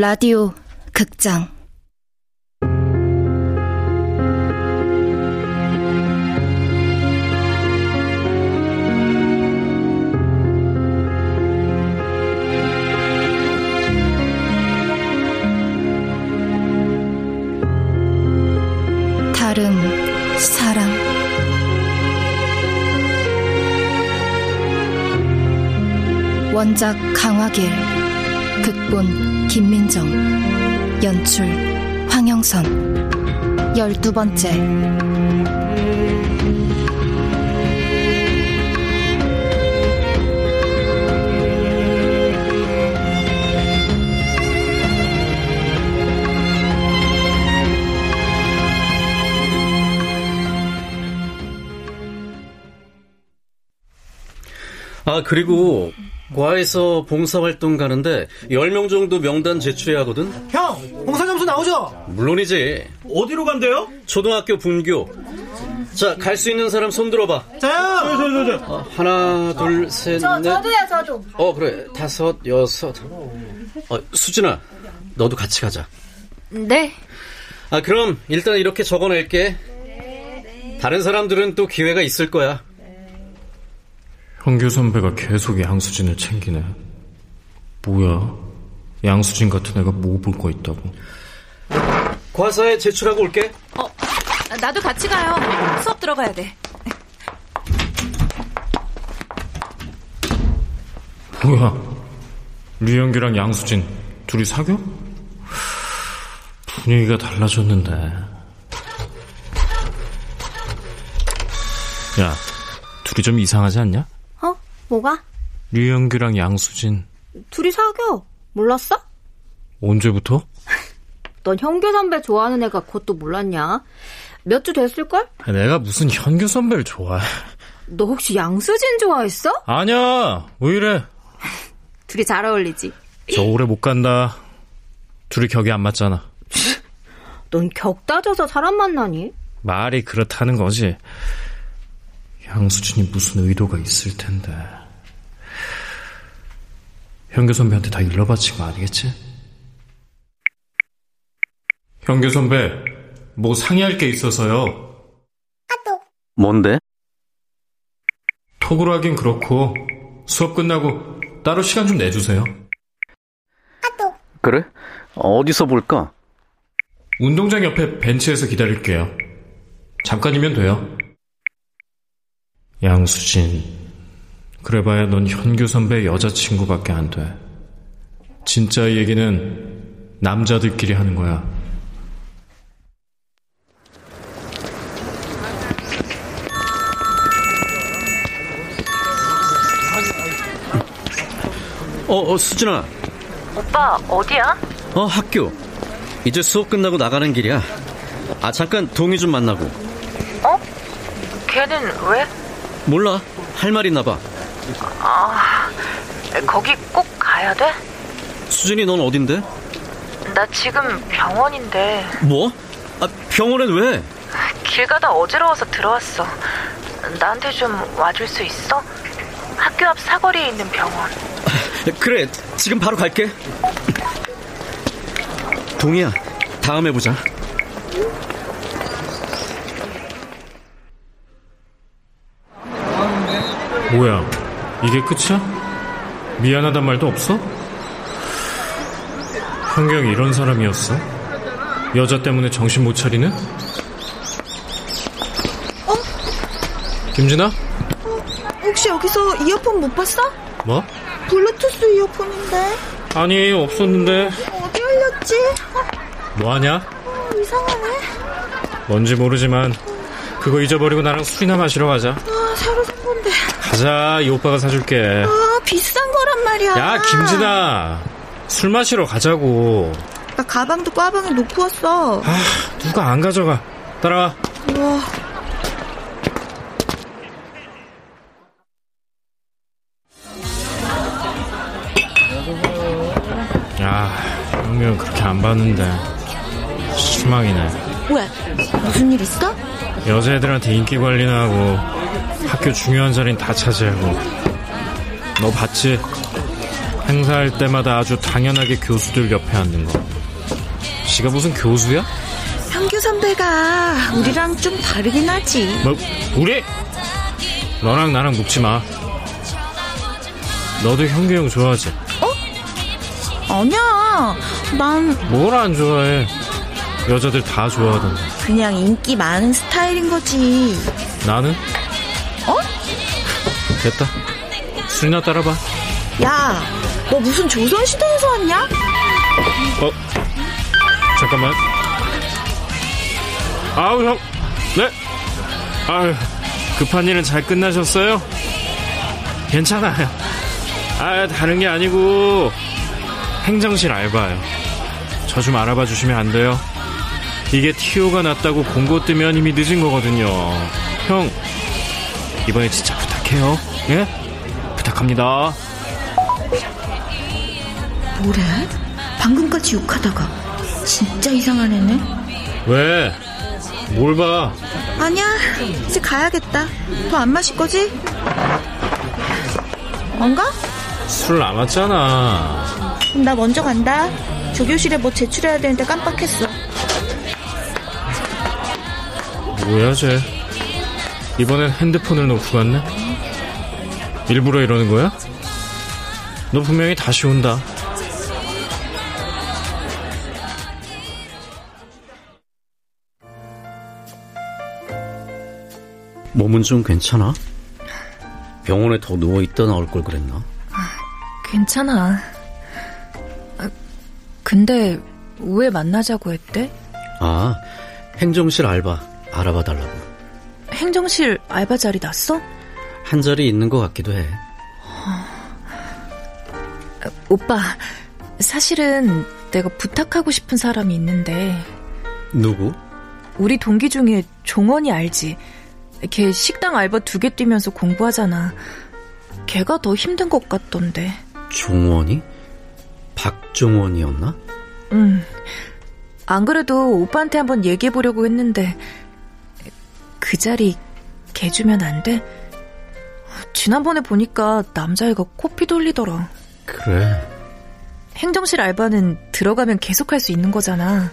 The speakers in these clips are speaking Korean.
라디오 극장. 다름 사랑. 원작 강화길 극본 김민정 연출 황영선. 열두 번째. 아, 그리고 과에서 봉사활동 가는데 10명 정도 명단 제출해야 하거든? 형! 봉사 점수 나오죠? 물론이지. 어디로 간대요? 초등학교 분교. 자, 갈 수 있는 사람 손 들어봐. 저요! 저, 저, 저, 어, 하나, 둘, 셋, 저, 넷. 저도요, 저도. 어, 그래. 다섯, 여섯. 어, 수진아, 너도 같이 가자. 네 아, 그럼 일단 이렇게 적어낼게. 다른 사람들은 또 기회가 있을 거야. 형규 선배가 계속 양수진을 챙기네. 뭐야? 양수진 같은 애가 뭐 볼 거 있다고. 과사에 제출하고 올게. 어, 나도 같이 가요. 수업 들어가야 돼. 뭐야? 류영규랑 양수진 둘이 사겨? 분위기가 달라졌는데. 야, 둘이 좀 이상하지 않냐? 어? 뭐가? 류영규랑 양수진 둘이 사겨. 몰랐어? 언제부터? 넌 형규 선배 좋아하는 애가 그것도 몰랐냐? 몇 주 됐을걸? 내가 무슨 현규 선배를 좋아해? 너 혹시 양수진 좋아했어? 아니야, 왜 이래? 둘이 잘 어울리지? 저 오래 못 간다. 둘이 격이 안 맞잖아. 넌 격 따져서 사람 만나니? 말이 그렇다는 거지. 양수진이 무슨 의도가 있을 텐데. 현규 선배한테 다 일러바친 거 아니겠지? 현규 선배, 뭐 상의할 게 있어서요. 뭔데? 톡으로 하긴 그렇고 수업 끝나고 따로 시간 좀 내주세요. 그래? 어디서 볼까? 운동장 옆에 벤치에서 기다릴게요. 잠깐이면 돼요. 양수진, 그래봐야 넌 현규 선배 여자친구밖에 안 돼. 진짜 이 얘기는 남자들끼리 하는 거야. 어, 어, 수진아. 오빠, 어디야? 어, 학교. 이제 수업 끝나고 나가는 길이야. 아, 잠깐 동희 좀 만나고. 어? 걔는 왜? 몰라. 할 말 있나 봐. 거기 꼭 가야 돼? 수진이 넌 어딘데? 나 지금 병원인데 뭐? 아, 병원엔 왜? 길 가다 어지러워서 들어왔어. 나한테 좀 와줄 수 있어? 학교 앞 사거리에 있는 병원. 그래, 지금 바로 갈게. 동희야, 다음에 보자. 뭐야, 이게 끝이야? 미안하단 말도 없어? 현경이 이런 사람이었어? 여자 때문에 정신 못 차리는? 어? 김진아? 혹시 여기서 이어폰 못 봤어? 뭐? 블루투스 이어폰인데 아니, 없었는데. 어디 흘렸지? 뭐하냐? 어, 이상하네. 뭔지 모르지만, 그거 잊어버리고 나랑 술이나 마시러 가자. 아, 새로 산 건데. 가자, 이 오빠가 사줄게. 아, 비싼 거란 말이야. 야, 김진아. 술 마시러 가자고. 나 가방도 꽈방에 놓고 왔어. 아, 누가 안 가져가. 따라와. 우와. 야, 형명 그렇게 안 봤는데. 실망이네. 왜? 무슨 일 있어? 여자애들한테 인기 관리나 하고 학교 중요한 자리는 다 차지하고 너 봤지? 행사할 때마다 아주 당연하게 교수들 옆에 앉는 거. 지가 무슨 교수야? 현규 선배가 우리랑 좀 다르긴 하지. 뭐, 우리? 너랑 나랑 묻지 마. 너도 현규 형 좋아하지? 아니야. 난 뭘 안 좋아해? 여자들 다 좋아하던데. 그냥 인기 많은 스타일인 거지. 나는? 어? 됐다. 술이나 따라봐. 야, 너 무슨 조선시대에서 왔냐? 어? 잠깐만. 아우, 형. 네? 아유, 급한 일은 잘 끝나셨어요? 괜찮아요. 아, 다른 게 아니고, 행정실 알바요. 저 좀 알아봐 주시면 안 돼요? 이게 티오가 났다고 공고 뜨면 이미 늦은 거거든요. 형, 이번에 진짜 부탁해요. 예? 부탁합니다. 뭐래? 방금까지 욕하다가 진짜 이상한 애네. 왜? 뭘 봐? 아니야, 이제 가야겠다. 더 안 마실 거지? 안 가? 술 남았잖아. 그럼 나 먼저 간다. 조교실에 뭐 제출해야 되는데 깜빡했어. 뭐야, 쟤? 이번엔 핸드폰을 놓고 갔네? 일부러 이러는 거야? 너 분명히 다시 온다. 몸은 좀 괜찮아? 병원에 더 누워있다 나올 걸 그랬나? 괜찮아. 아, 근데 왜 만나자고 했대? 아, 행정실 알바 알아봐 달라고. 행정실 알바 자리 났어? 한 자리 있는 것 같기도 해. 오빠, 사실은 내가 부탁하고 싶은 사람이 있는데 누구? 우리 동기 중에 종원이 알지? 걔 식당 알바 두 개 뛰면서 공부하잖아. 걔가 더 힘든 것 같던데. 종원이? 박종원이었나? 응. 안 그래도 오빠한테 한번 얘기해 보려고 했는데 그 자리 걔 주면 안 돼? 지난번에 보니까 남자애가 코피 돌리더라. 그래. 행정실 알바는 들어가면 계속 할 수 있는 거잖아.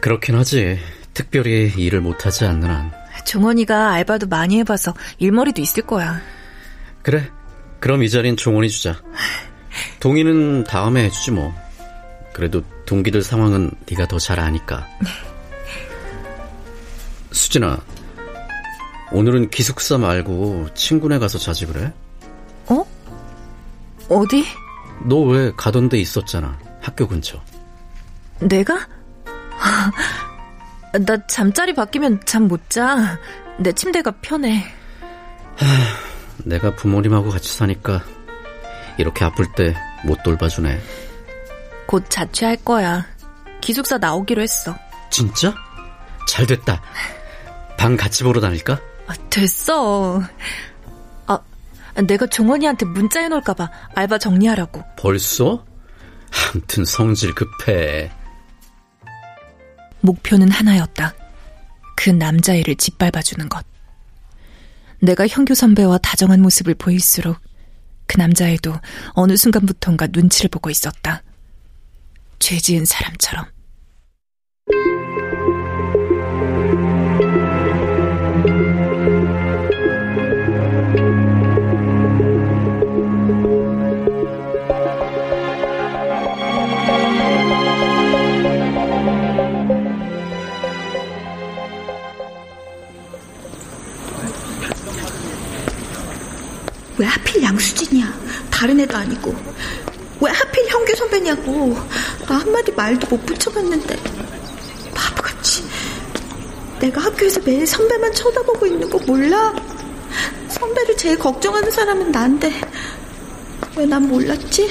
그렇긴 하지. 특별히 일을 못하지 않는 한. 종원이가 알바도 많이 해봐서 일머리도 있을 거야. 그래. 그럼 이 자리는 종원이 주자. 동의는 다음에 해주지 뭐. 그래도 동기들 상황은 네가 더 잘 아니까. 수진아, 오늘은 기숙사 말고 친구네 가서 자지 그래? 어? 어디? 너 왜 가던 데 있었잖아. 학교 근처. 내가? 나 잠자리 바뀌면 잠 못 자. 내 침대가 편해. 내가 부모님하고 같이 사니까 이렇게 아플 때 못 돌봐주네. 곧 자취할 거야. 기숙사 나오기로 했어. 진짜? 잘 됐다. 방 같이 보러 다닐까? 아, 됐어. 아, 내가 종원이한테 문자 해놓을까봐 알바 정리하라고. 벌써? 암튼 성질 급해. 목표는 하나였다. 그 남자애를 짓밟아주는 것. 내가 현교 선배와 다정한 모습을 보일수록 그 남자애도 어느 순간부턴가 눈치를 보고 있었다. 죄 지은 사람처럼. 하필 양수진이야? 다른 애도 아니고. 왜 하필 현규 선배냐고. 나 한마디 말도 못 붙여봤는데. 바보같이. 내가 학교에서 매일 선배만 쳐다보고 있는 거 몰라? 선배를 제일 걱정하는 사람은 난데. 왜 난 몰랐지?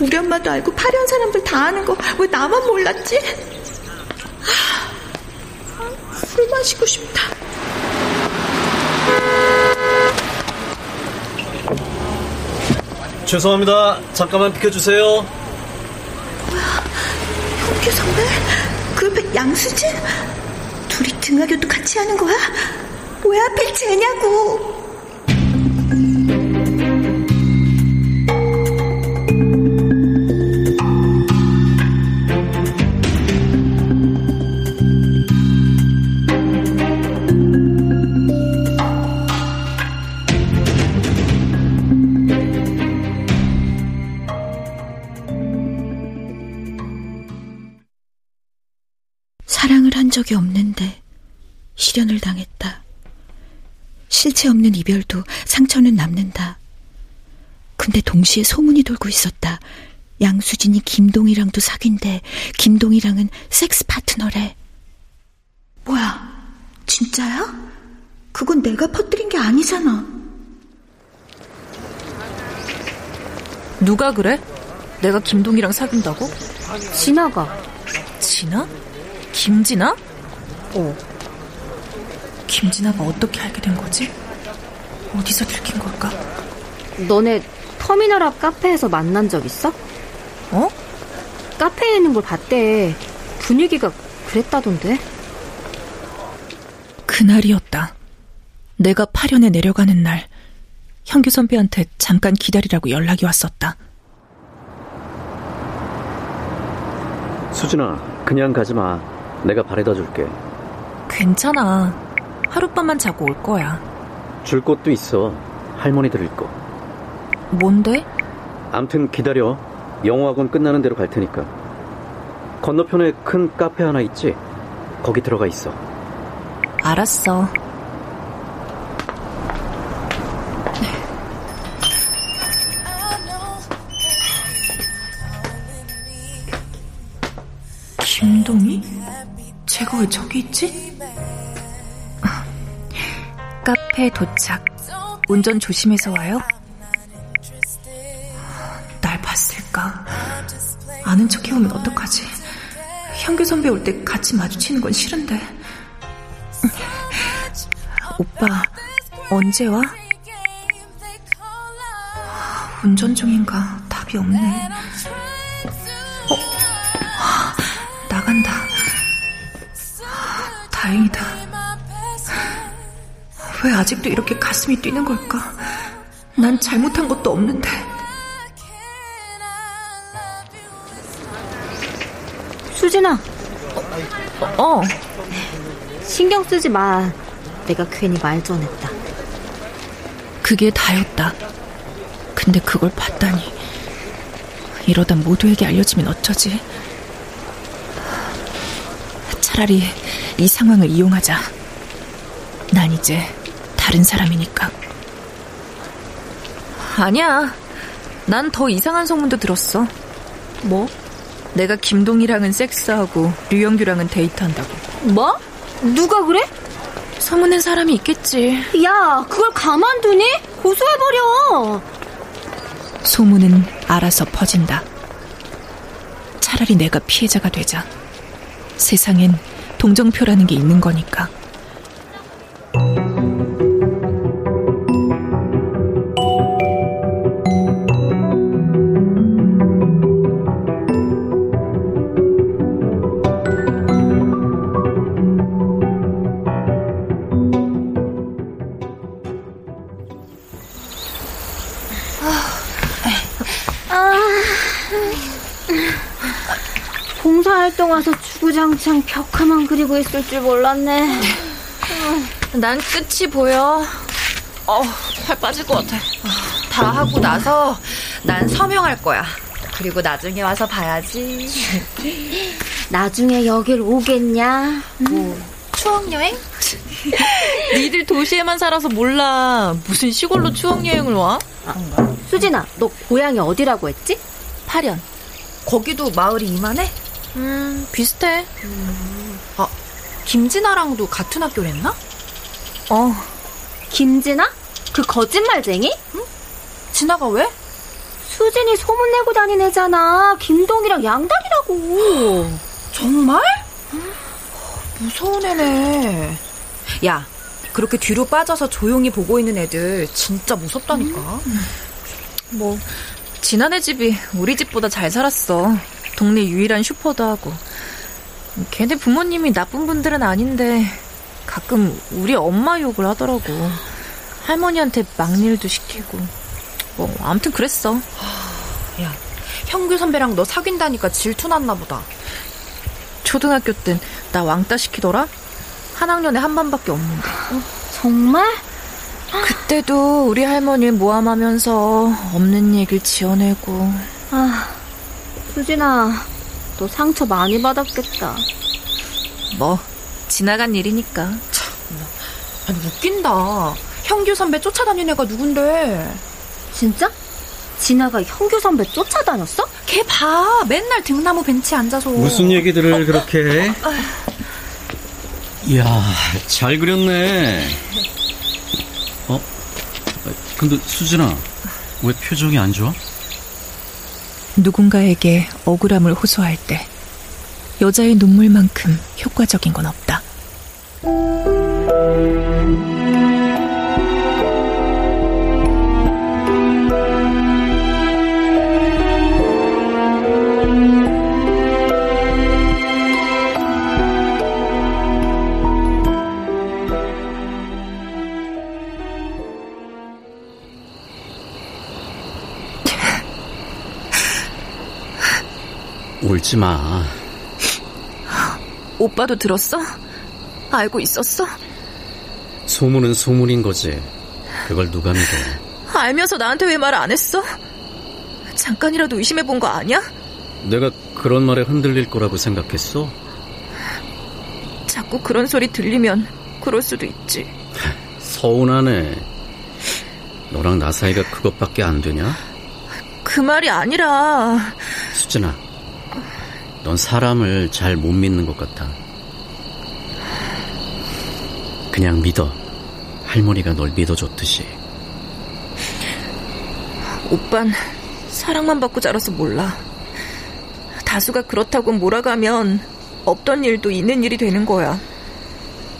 우리 엄마도 알고 파리한 사람들 다 아는 거 왜 나만 몰랐지? 하, 술 마시고 싶다. 죄송합니다. 잠깐만 비켜주세요. 현규 선배? 그 옆에 양수진? 둘이 등하교도 같이 하는 거야? 왜 하필 쟤냐고? 적이 없는데 실연을 당했다. 실체 없는 이별도 상처는 남는다. 근데 동시에 소문이 돌고 있었다. 양수진이 김동이랑도 사귄대. 김동이랑은 섹스 파트너래. 뭐야? 진짜야? 그건 내가 퍼뜨린 게 아니잖아. 누가 그래? 내가 김동이랑 사귄다고? 진아가. 진아? 김진아? 어. 김진아가 어떻게 알게 된 거지? 어디서 들킨 걸까? 너네 터미널 앞 카페에서 만난 적 있어? 어? 카페에 있는 걸 봤대. 분위기가 그랬다던데. 그날이었다. 내가 파련에 내려가는 날, 형규 선배한테 잠깐 기다리라고 연락이 왔었다. 수진아, 그냥 가지 마. 내가 바래다 줄게. 괜찮아. 하룻밤만 자고 올 거야. 줄 것도 있어. 할머니 드릴 거. 뭔데? 암튼 기다려. 영어학원 끝나는 대로 갈 테니까. 건너편에 큰 카페 하나 있지? 거기 들어가 있어. 알았어. 왜 저기 있지? 카페 도착. 운전 조심해서 와요. 날 봤을까? 아는 척 해오면 어떡하지? 현규 선배 올 때 같이 마주치는 건 싫은데. 오빠, 언제 와? 운전 중인가? 답이 없네. 다행이다. 왜 아직도 이렇게 가슴이 뛰는 걸까? 난 잘못한 것도 없는데. 수진아, 어, 신경 쓰지 마. 내가 괜히 말 전했다. 그게 다였다. 근데 그걸 봤다니. 이러다 모두에게 알려지면 어쩌지? 차라리 이 상황을 이용하자. 난 이제 다른 사람이니까. 아니야. 난 더 이상한 소문도 들었어. 뭐? 내가 김동이랑은 섹스하고 류영규랑은 데이트한다고. 뭐? 누가 그래? 소문낸 사람이 있겠지. 야, 그걸 가만두니? 고소해버려. 소문은 알아서 퍼진다. 차라리 내가 피해자가 되자. 세상엔 동정표라는 게 있는 거니까. 주구장창 벽화만 그리고 있을 줄 몰랐네. 난 끝이 보여. 어, 팔 빠질 것 같아. 다 하고 나서 난 서명할 거야. 그리고 나중에 와서 봐야지. 나중에 여길 오겠냐? 뭐, 추억 여행? 니들 도시에만 살아서 몰라. 무슨 시골로 추억 여행을 와? 수진아, 너 고향이 어디라고 했지? 파련. 거기도 마을이 이만해? 음, 비슷해. 아, 김진아랑도 같은 학교랬나? 어, 김진아? 그 거짓말쟁이? 진아가 왜? 수진이 소문내고 다닌 애잖아. 김동이랑 양다리라고. 정말? 무서운 애네. 야, 그렇게 뒤로 빠져서 조용히 보고 있는 애들 진짜 무섭다니까. 뭐, 지난해 집이 우리 집보다 잘 살았어. 동네 유일한 슈퍼도 하고. 걔네 부모님이 나쁜 분들은 아닌데, 가끔 우리 엄마 욕을 하더라고. 할머니한테 막일도 시키고. 뭐, 아무튼 그랬어. 야, 형규 선배랑 너 사귄다니까 질투 났나 보다. 초등학교 땐 나 왕따 시키더라? 한 학년에 한 반밖에 없는데. 정말? 그때도 우리 할머니 모함하면서 없는 얘기를 지어내고. 아, 수진아, 너 상처 많이 받았겠다. 뭐 지나간 일이니까. 아니, 웃긴다. 형규 선배 쫓아다닌 애가 누군데? 진짜? 진아가 형규 선배 쫓아다녔어? 걔 봐. 맨날 등나무 벤치에 앉아서. 무슨 얘기들을 그렇게 해? 이야, 잘 그렸네. 어? 근데 수진아, 왜 표정이 안 좋아? 누군가에게 억울함을 호소할 때 여자의 눈물만큼 효과적인 건 없다. 울지 마. 오빠도 들었어? 알고 있었어? 소문은 소문인 거지. 그걸 누가 믿어. 알면서 나한테 왜 말 안 했어? 잠깐이라도 의심해 본 거 아니야? 내가 그런 말에 흔들릴 거라고 생각했어? 자꾸 그런 소리 들리면 그럴 수도 있지. 서운하네. 너랑 나 사이가 그것밖에 안 되냐? 그 말이 아니라 수진아, 넌 사람을 잘 못 믿는 것 같아. 그냥 믿어. 할머니가 널 믿어줬듯이. 오빤 사랑만 받고 자라서 몰라. 다수가 그렇다고 몰아가면 없던 일도 있는 일이 되는 거야.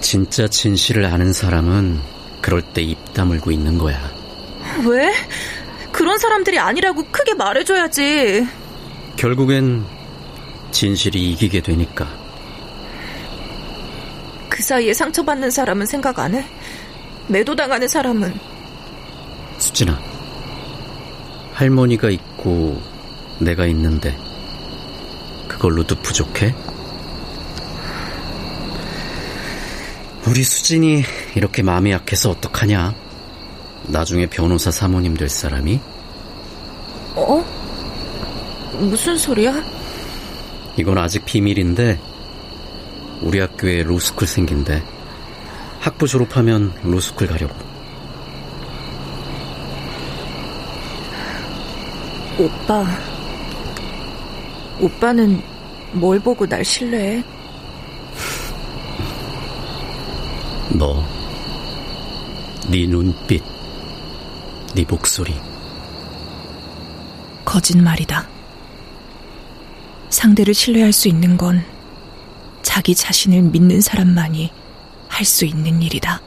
진짜 진실을 아는 사람은 그럴 때 입 다물고 있는 거야. 왜? 그런 사람들이 아니라고 크게 말해줘야지. 결국엔 진실이 이기게 되니까. 그 사이에 상처받는 사람은 생각 안 해? 매도당하는 사람은? 수진아, 할머니가 있고 내가 있는데 그걸로도 부족해? 우리 수진이 이렇게 마음이 약해서 어떡하냐? 나중에 변호사 사모님 될 사람이? 어? 무슨 소리야? 이건 아직 비밀인데 우리 학교에 로스쿨 생긴대. 학부 졸업하면 로스쿨 가려고. 오빠. 오빠는 뭘 보고 날 신뢰해? 너, 네 눈빛, 네 목소리. 거짓말이다. 상대를 신뢰할 수 있는 건 자기 자신을 믿는 사람만이 할 수 있는 일이다.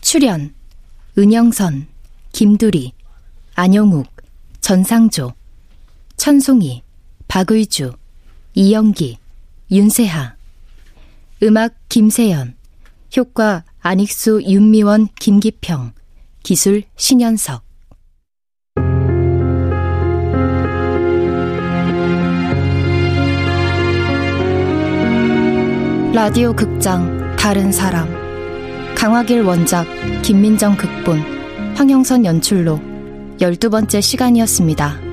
출연 은영선, 김두리, 안영욱, 전상조, 천송이, 박의주, 이영기, 윤세하. 음악 김세연. 효과 안익수, 윤미원, 김기평. 기술 신현석. 라디오 극장 다른 사람. 강화길 원작 김민정 극본 황영선 연출로 열두 번째 시간이었습니다.